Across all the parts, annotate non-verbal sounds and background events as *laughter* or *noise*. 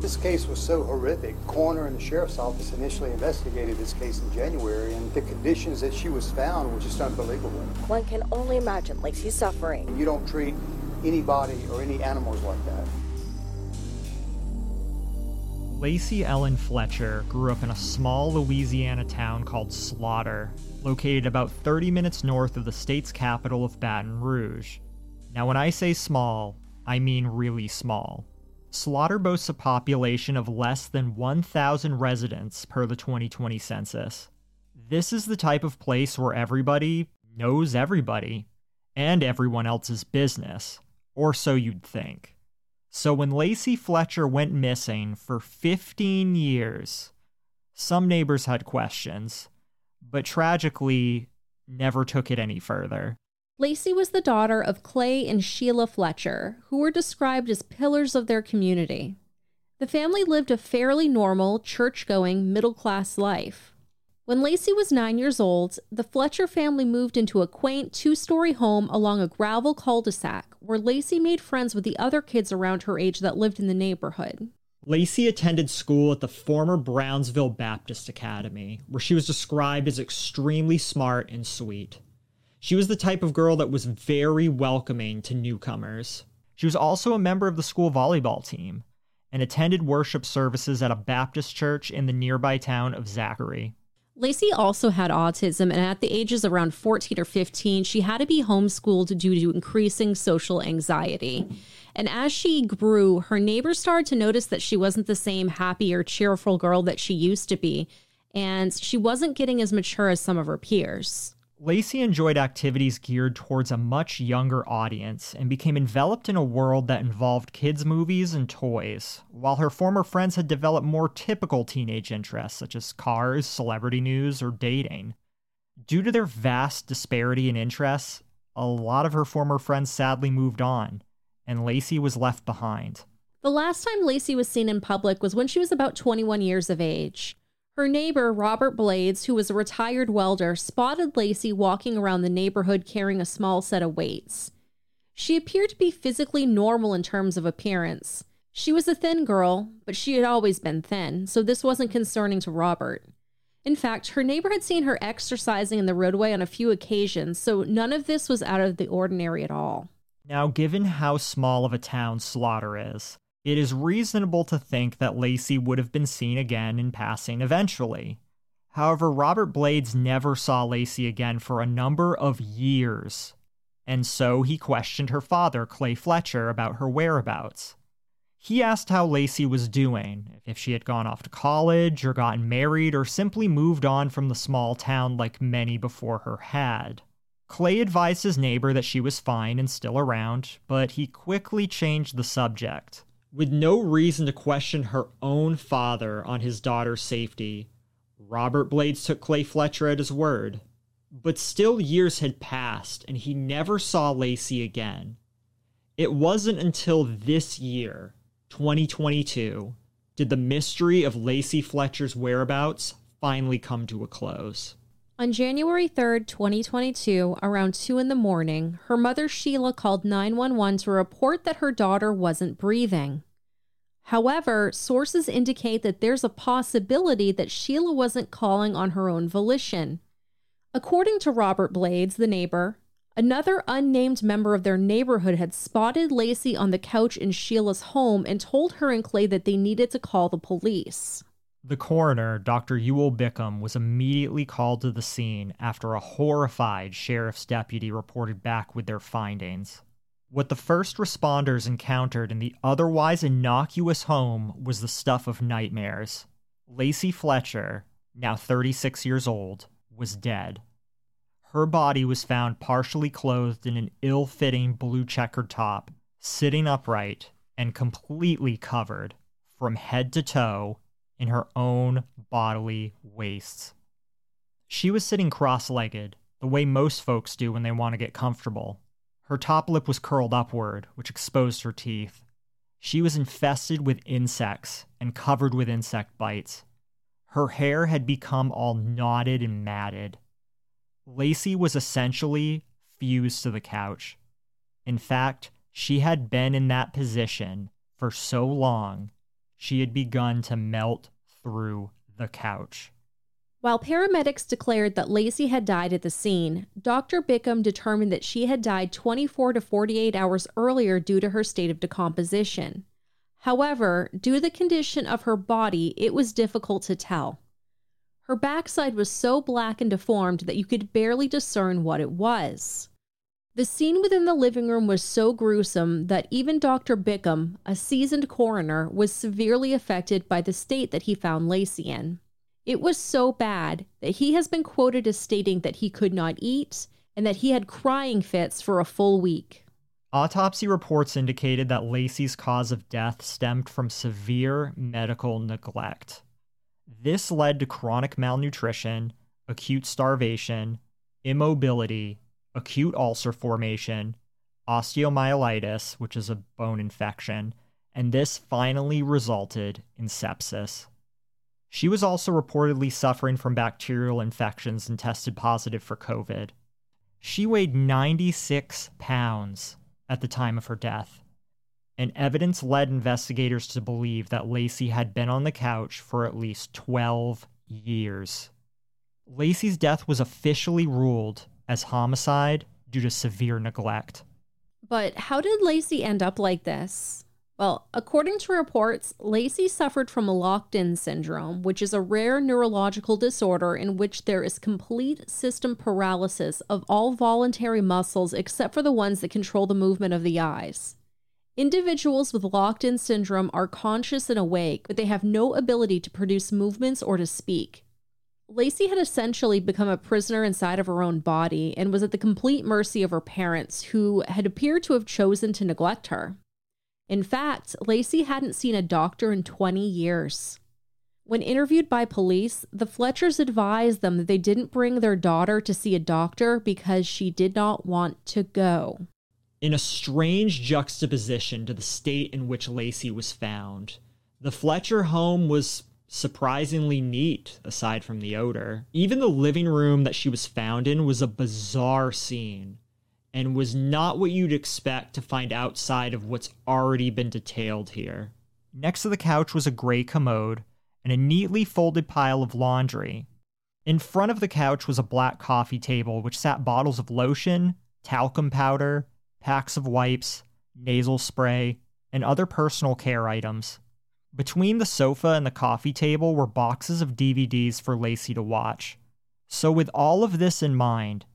This case was so horrific. Coroner and the sheriff's office initially investigated this case in January, and the conditions that she was found were just unbelievable. One can only imagine Lacey's suffering. You don't treat anybody or any animals like that. Lacey Ellen Fletcher grew up in a small Louisiana town called Slaughter, located about 30 minutes north of the state's capital of Baton Rouge. Now, when I say small, I mean really small. Slaughter boasts a population of less than 1,000 residents per the 2020 census. This is the type of place where everybody knows everybody and everyone else's business, or so you'd think. So when Lacey Fletcher went missing for 15 years, some neighbors had questions, but tragically never took it any further. Lacey was the daughter of Clay and Sheila Fletcher, who were described as pillars of their community. The family lived a fairly normal, church going, middle class life. When Lacey was nine years old, the Fletcher family moved into a quaint two story home along a gravel cul de sac where Lacey made friends with the other kids around her age that lived in the neighborhood. Lacey attended school at the former Brownsville Baptist Academy, where she was described as extremely smart and sweet. She was the type of girl that was very welcoming to newcomers. She was also a member of the school volleyball team and attended worship services at a Baptist church in the nearby town of Zachary. Lacey also had autism, and at the ages around 14 or 15, she had to be homeschooled due to increasing social anxiety. And as she grew, her neighbors started to notice that she wasn't the same happy or cheerful girl that she used to be, and she wasn't getting as mature as some of her peers. Lacey enjoyed activities geared towards a much younger audience and became enveloped in a world that involved kids' movies and toys, while her former friends had developed more typical teenage interests such as cars, celebrity news, or dating. Due to their vast disparity in interests, a lot of her former friends sadly moved on, and Lacey was left behind. The last time Lacey was seen in public was when she was about 21 years of age. Her neighbor, Robert Blades, who was a retired welder, spotted Lacey walking around the neighborhood carrying a small set of weights. She appeared to be physically normal in terms of appearance. She was a thin girl, but she had always been thin, so this wasn't concerning to Robert. In fact, her neighbor had seen her exercising in the roadway on a few occasions, so none of this was out of the ordinary at all. Now, given how small of a town Slaughter is, it is reasonable to think that Lacey would have been seen again in passing eventually. However, Robert Blades never saw Lacey again for a number of years, and so he questioned her father, Clay Fletcher, about her whereabouts. He asked how Lacey was doing, if she had gone off to college or gotten married or simply moved on from the small town like many before her had. Clay advised his neighbor that she was fine and still around, but he quickly changed the subject. With no reason to question her own father on his daughter's safety, Robert Blades took Clay Fletcher at his word. But still, years had passed, and he never saw Lacey again. It wasn't until this year, 2022, did the mystery of Lacey Fletcher's whereabouts finally come to a close. On January 3rd, 2022, around 2 in the morning, her mother Sheila called 911 to report that her daughter wasn't breathing. However, sources indicate that there's a possibility that Sheila wasn't calling on her own volition. According to Robert Blades, the neighbor, another unnamed member of their neighborhood had spotted Lacey on the couch in Sheila's home and told her and Clay that they needed to call the police. The coroner, Dr. Ewell Bickham, was immediately called to the scene after a horrified sheriff's deputy reported back with their findings. What the first responders encountered in the otherwise innocuous home was the stuff of nightmares. Lacey Fletcher, now 36 years old, was dead. Her body was found partially clothed in an ill fitting blue checkered top, sitting upright, and completely covered, from head to toe, in her own bodily wastes. She was sitting cross legged, the way most folks do when they want to get comfortable. Her top lip was curled upward, which exposed her teeth. She was infested with insects and covered with insect bites. Her hair had become all knotted and matted. Lacey was essentially fused to the couch. In fact, she had been in that position for so long she had begun to melt through the couch. While paramedics declared that Lacey had died at the scene, Dr. Bickham determined that she had died 24 to 48 hours earlier due to her state of decomposition. However, due to the condition of her body, it was difficult to tell. Her backside was so black and deformed that you could barely discern what it was. The scene within the living room was so gruesome that even Dr. Bickham, a seasoned coroner, was severely affected by the state that he found Lacey in. It was so bad that he has been quoted as stating that he could not eat and that he had crying fits for a full week. Autopsy reports indicated that Lacey's cause of death stemmed from severe medical neglect. This led to chronic malnutrition, acute starvation, immobility, acute ulcer formation, osteomyelitis, which is a bone infection, and this finally resulted in sepsis. She was also reportedly suffering from bacterial infections and tested positive for COVID. She weighed 96 pounds at the time of her death, and evidence led investigators to believe that Lacey had been on the couch for at least 12 years. Lacey's death was officially ruled as homicide due to severe neglect. But how did Lacey end up like this? Well, according to reports, Lacey suffered from locked in syndrome, which is a rare neurological disorder in which there is complete system paralysis of all voluntary muscles except for the ones that control the movement of the eyes. Individuals with locked in syndrome are conscious and awake, but they have no ability to produce movements or to speak. Lacey had essentially become a prisoner inside of her own body and was at the complete mercy of her parents, who had appeared to have chosen to neglect her. In fact, Lacey hadn't seen a doctor in 20 years. When interviewed by police, the Fletchers advised them that they didn't bring their daughter to see a doctor because she did not want to go. In a strange juxtaposition to the state in which Lacey was found, the Fletcher home was surprisingly neat aside from the odor. Even the living room that she was found in was a bizarre scene and was not what you'd expect to find outside of what's already been detailed here. Next to the couch was a gray commode and a neatly folded pile of laundry. In front of the couch was a black coffee table which sat bottles of lotion, talcum powder, packs of wipes, nasal spray, and other personal care items. Between the sofa and the coffee table were boxes of DVDs for Lacey to watch. So, with all of this in mind,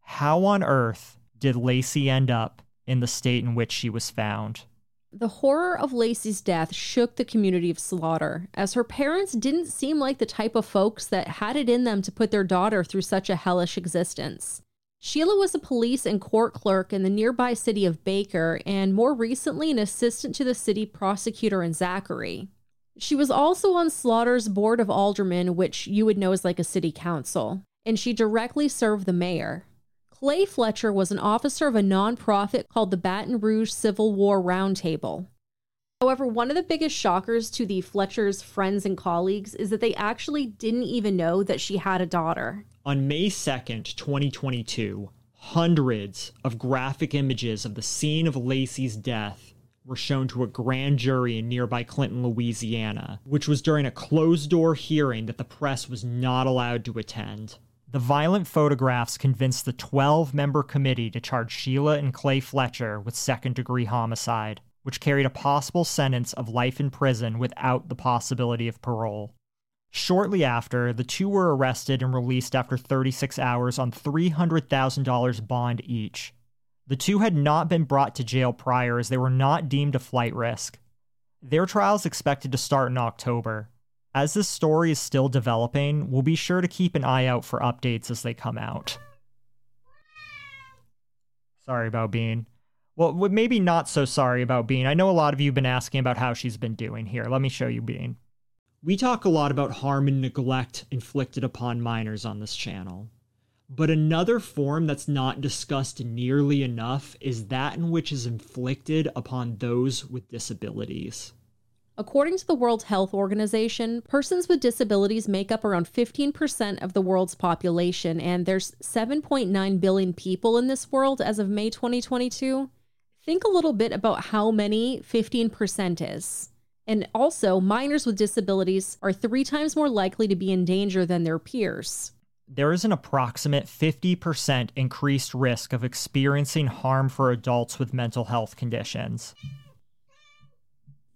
how on earth did Lacey end up in the state in which she was found? The horror of Lacey's death shook the community of Slaughter, as her parents didn't seem like the type of folks that had it in them to put their daughter through such a hellish existence. Sheila was a police and court clerk in the nearby city of Baker, and more recently, an assistant to the city prosecutor in Zachary. She was also on Slaughter's board of aldermen, which you would know is like a city council, and she directly served the mayor. Clay Fletcher was an officer of a nonprofit called the Baton Rouge Civil War Roundtable. However, one of the biggest shockers to the Fletcher's friends and colleagues is that they actually didn't even know that she had a daughter. On May 2nd, 2022, hundreds of graphic images of the scene of Lacey's death were shown to a grand jury in nearby Clinton, Louisiana, which was during a closed door hearing that the press was not allowed to attend. The violent photographs convinced the 12 member committee to charge Sheila and Clay Fletcher with second degree homicide, which carried a possible sentence of life in prison without the possibility of parole. Shortly after, the two were arrested and released after 36 hours on $300,000 bond each. The two had not been brought to jail prior as they were not deemed a flight risk. Their trial is expected to start in October. As this story is still developing, we'll be sure to keep an eye out for updates as they come out. Sorry about Bean. Well, maybe not so sorry about Bean. I know a lot of you have been asking about how she's been doing here. Let me show you Bean. We talk a lot about harm and neglect inflicted upon minors on this channel. But another form that's not discussed nearly enough is that in which is inflicted upon those with disabilities. According to the World Health Organization, persons with disabilities make up around 15% of the world's population, and there's 7.9 billion people in this world as of May 2022. Think a little bit about how many 15% is. And also, minors with disabilities are three times more likely to be in danger than their peers. There is an approximate 50% increased risk of experiencing harm for adults with mental health conditions.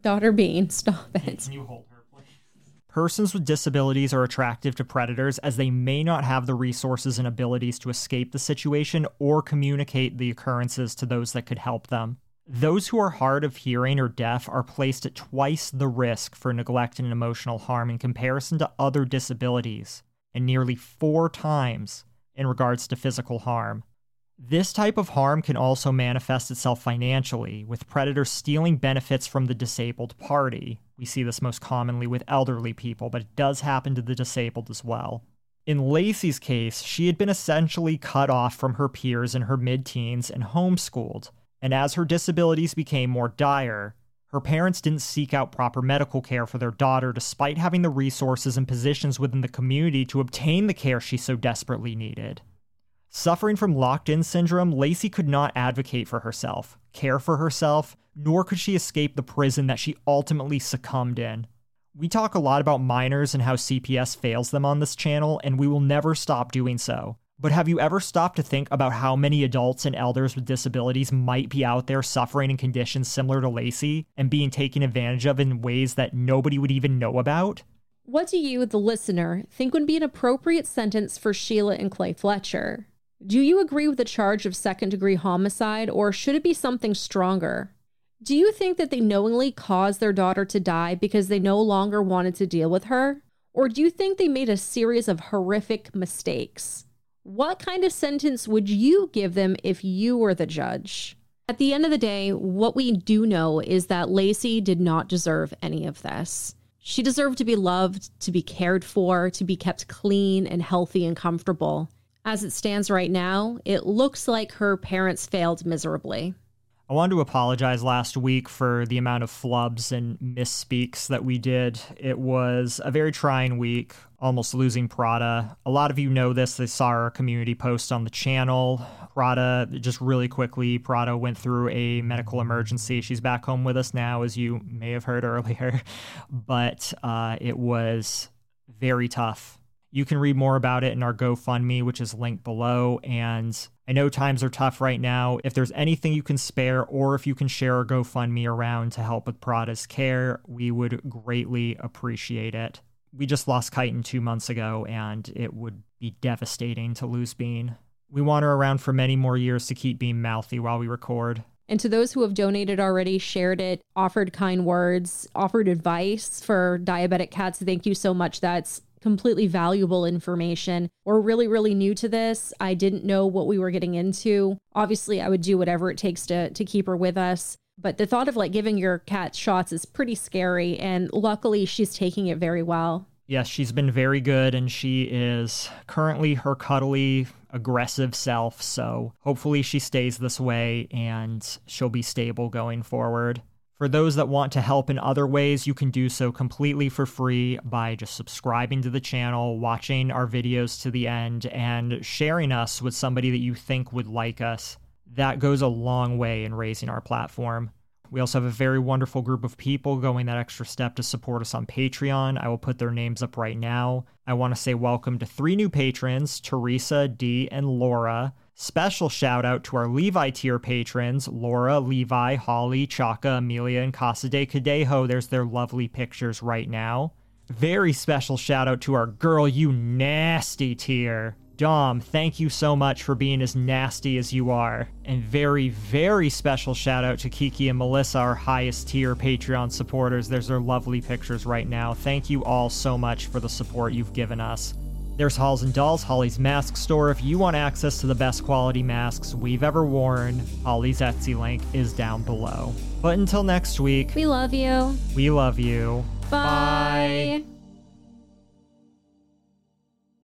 Daughter Bean, stop it. Can you hold? Persons with disabilities are attractive to predators as they may not have the resources and abilities to escape the situation or communicate the occurrences to those that could help them. Those who are hard of hearing or deaf are placed at twice the risk for neglect and emotional harm in comparison to other disabilities, and nearly four times in regards to physical harm. This type of harm can also manifest itself financially, with predators stealing benefits from the disabled party. We see this most commonly with elderly people, but it does happen to the disabled as well. In Lacey's case, she had been essentially cut off from her peers in her mid teens and homeschooled, and as her disabilities became more dire, her parents didn't seek out proper medical care for their daughter despite having the resources and positions within the community to obtain the care she so desperately needed. Suffering from locked in syndrome, Lacey could not advocate for herself, care for herself, nor could she escape the prison that she ultimately succumbed in. We talk a lot about minors and how CPS fails them on this channel, and we will never stop doing so. But have you ever stopped to think about how many adults and elders with disabilities might be out there suffering in conditions similar to Lacey and being taken advantage of in ways that nobody would even know about? What do you, the listener, think would be an appropriate sentence for Sheila and Clay Fletcher? Do you agree with the charge of second degree homicide, or should it be something stronger? Do you think that they knowingly caused their daughter to die because they no longer wanted to deal with her? Or do you think they made a series of horrific mistakes? What kind of sentence would you give them if you were the judge? At the end of the day, what we do know is that Lacey did not deserve any of this. She deserved to be loved, to be cared for, to be kept clean and healthy and comfortable. As it stands right now, it looks like her parents failed miserably. I wanted to apologize last week for the amount of flubs and misspeaks that we did. It was a very trying week, almost losing Prada. A lot of you know this. They saw our community post on the channel. Prada, just really quickly, Prada went through a medical emergency. She's back home with us now, as you may have heard earlier. *laughs* But uh, it was very tough you can read more about it in our GoFundMe, which is linked below. And I know times are tough right now. If there's anything you can spare, or if you can share our GoFundMe around to help with Prada's care, we would greatly appreciate it. We just lost Chiton two months ago, and it would be devastating to lose Bean. We want her around for many more years to keep being mouthy while we record. And to those who have donated already, shared it, offered kind words, offered advice for diabetic cats, thank you so much. That's completely valuable information. We're really, really new to this. I didn't know what we were getting into. Obviously, I would do whatever it takes to to keep her with us. But the thought of like giving your cat shots is pretty scary. And luckily, she's taking it very well. Yes, she's been very good, and she is currently her cuddly, aggressive self. So hopefully, she stays this way and she'll be stable going forward. For those that want to help in other ways, you can do so completely for free by just subscribing to the channel, watching our videos to the end, and sharing us with somebody that you think would like us. That goes a long way in raising our platform. We also have a very wonderful group of people going that extra step to support us on Patreon. I will put their names up right now. I want to say welcome to three new patrons Teresa, D, and Laura. Special shout out to our Levi tier patrons Laura, Levi, Holly, Chaka, Amelia, and Casa de Cadejo. There's their lovely pictures right now. Very special shout out to our Girl You Nasty tier. Dom, thank you so much for being as nasty as you are. And very, very special shout out to Kiki and Melissa, our highest tier Patreon supporters. There's their lovely pictures right now. Thank you all so much for the support you've given us. There's Holls and Dolls, Hollie's mask store. If you want access to the best quality masks we've ever worn, Hollie's Etsy link is down below. But until next week, we love you. We love you. Bye. Bye.